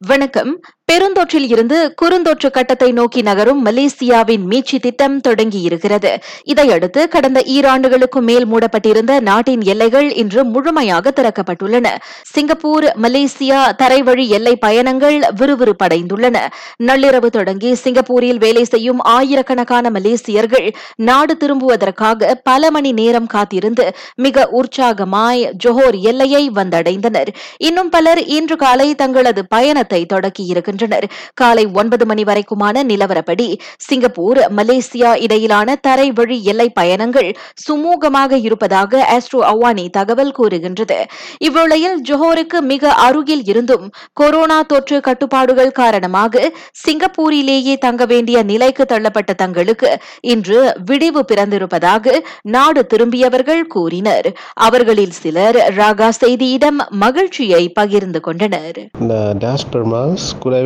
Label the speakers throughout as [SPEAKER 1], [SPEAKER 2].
[SPEAKER 1] வணக்கம். பெருந்தொற்றில் இருந்து குறுந்தொற்று கட்டத்தை நோக்கி நகரும் மலேசியாவின் மீட்சி திட்டம் தொடங்கியிருக்கிறது. இதையடுத்து கடந்த ஈராண்டுகளுக்கு மேல் மூடப்பட்டிருந்த நாட்டின் எல்லைகள் இன்று முழுமையாக திறக்கப்பட்டுள்ளன. சிங்கப்பூர் மலேசியா தரைவழி எல்லை பயணங்கள் விறுவிறுப்படைந்துள்ளன. நள்ளிரவு தொடங்கி சிங்கப்பூரில் வேலை செய்யும் ஆயிரக்கணக்கான மலேசியர்கள் நாடு திரும்புவதற்காக பல மணி நேரம் காத்திருந்து மிக உற்சாகமாய் ஜொஹோர் எல்லையை வந்தடைந்தனர். இன்னும் பலர் இன்று காலை தங்களது பயணத்தை தொடக்கியிருக்கின்றனர். வருகின்றனர் காலை ஒன்பது மணி வரைக்குமான நிலவரப்படி சிங்கப்பூர் மலேசியா இடையிலான தரை வழி எல்லை பயணங்கள் சுமூகமாக இருப்பதாக ஆஸ்ட்ரோ அவானி தகவல் கூறுகின்றது. இவ்வேளையில் ஜோஹோருக்கு மிக அருகில் இருந்தும் கொரோனா தொற்று கட்டுப்பாடுகள் காரணமாக சிங்கப்பூரிலேயே தங்க வேண்டிய நிலைக்கு தள்ளப்பட்ட தங்களுக்கு இன்று விடிவு பிறந்திருப்பதாக நாடு திரும்பியவர்கள் கூறினர். அவர்களில் சிலர் ராகா செய்தியிடம் மகிழ்ச்சியை பகிர்ந்து கொண்டனர்.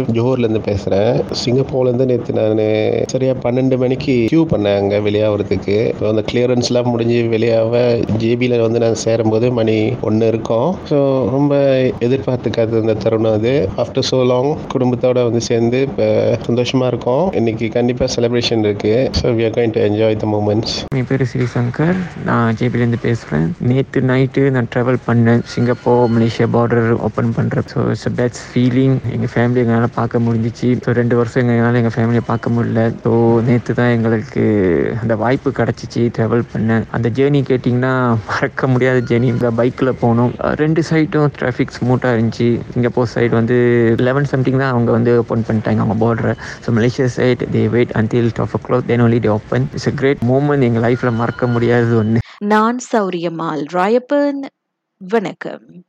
[SPEAKER 2] நான் ஜோஹர்லேருந்து பேசுகிறேன். சிங்கப்பூர்லேருந்து நேற்று நான் சரியாக பன்னெண்டு மணிக்கு கியூ பண்ணேன் அங்கே வெளியாகிறதுக்கு ஸோ அந்த கிளியரன்ஸ்லாம் முடிஞ்சு வெளியாக ஜேபியில் வந்து நான் சேரும்போது மணி ஒன்று இருக்கும். ஸோ ரொம்ப எதிர்பார்த்துக்காத அந்த தருணம் அது. ஆஃப்டர் ஸோ லாங் குடும்பத்தோட வந்து சேர்ந்து இப்போ சந்தோஷமாக இருக்கும். இன்னைக்கு கண்டிப்பாக செலிப்ரேஷன் இருக்குது so we are going to enjoy the moments
[SPEAKER 3] என் பேர் ஸ்ரீ சங்கர். நான் ஜேபிலேருந்து பேசுகிறேன். நேற்று நைட்டு நான் ட்ராவல் பண்ணேன். சிங்கப்பூர் மலேசியா பார்டர் ஓப்பன் பண்ணுறேன் ஸோ இட்ஸ் பெஸ்ட் ஃபீலிங் எங்கள் ஃபேமிலி எங்களால் பார்க்க முடிஞ்சிச்சு. ஸோ ரெண்டு வருஷம் எங்களால் எங்கள் ஃபேமிலியை பார்க்க முடியல. ஸோ நேற்று தான் எங்களுக்கு அந்த வாய்ப்பு கிடச்சிச்சு ட்ராவல் பண்ண. அந்த ஜேர்னி கேட்டிங்கன்னா மறக்க முடியாத ஜேர்னி இந்த பைக்கில் போனோம். ரெண்டு சைடும் டிராஃபிக் ஸ்மூத்தாக இருந்துச்சு. சிங்கப்பூர் சைடு வந்து லெவன் சம்திங் தான் அவங்க வந்து ஓப்பன் பண்ணிட்டாங்க அவங்க பார்டரை so Malaysia side they wait until twelve o'clock then only they open it's a great moment எங்கள் லைஃப்பில் மறக்க முடியாதது ஒன்று
[SPEAKER 1] நான் சௌரியம்மாள் ராயப்பன். வணக்கம்.